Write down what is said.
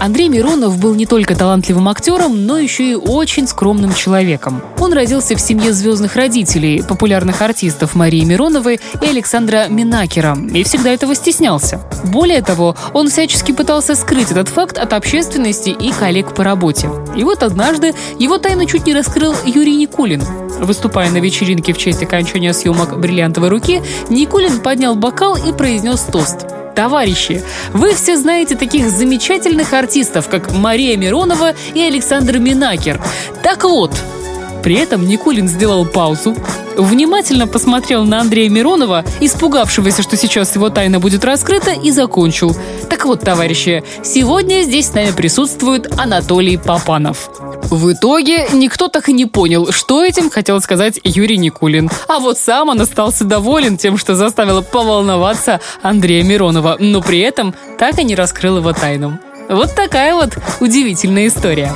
Андрей Миронов был не только талантливым актером, но еще и очень скромным человеком. Он родился в семье звездных родителей, популярных артистов Марии Мироновой и Александра Минакера, и всегда этого стеснялся. Более того, он всячески пытался скрыть этот факт от общественности и коллег по работе. И вот однажды его тайну чуть не раскрыл Юрий Никулин. Выступая на вечеринке в честь окончания съемок «Бриллиантовой руки», Никулин поднял бокал и произнес тост – Товарищи, вы все знаете таких замечательных артистов, как Мария Миронова и Александр Минакер. Так вот, при этом Никулин сделал паузу, внимательно посмотрел на Андрея Миронова, испугавшегося, что сейчас его тайна будет раскрыта, и закончил. Так вот, товарищи, сегодня здесь с нами присутствует Анатолий Папанов. В итоге никто так и не понял, что этим хотел сказать Юрий Никулин. А вот сам он остался доволен тем, что заставило поволноваться Андрея Миронова, но при этом так и не раскрыл его тайну. Вот такая вот удивительная история.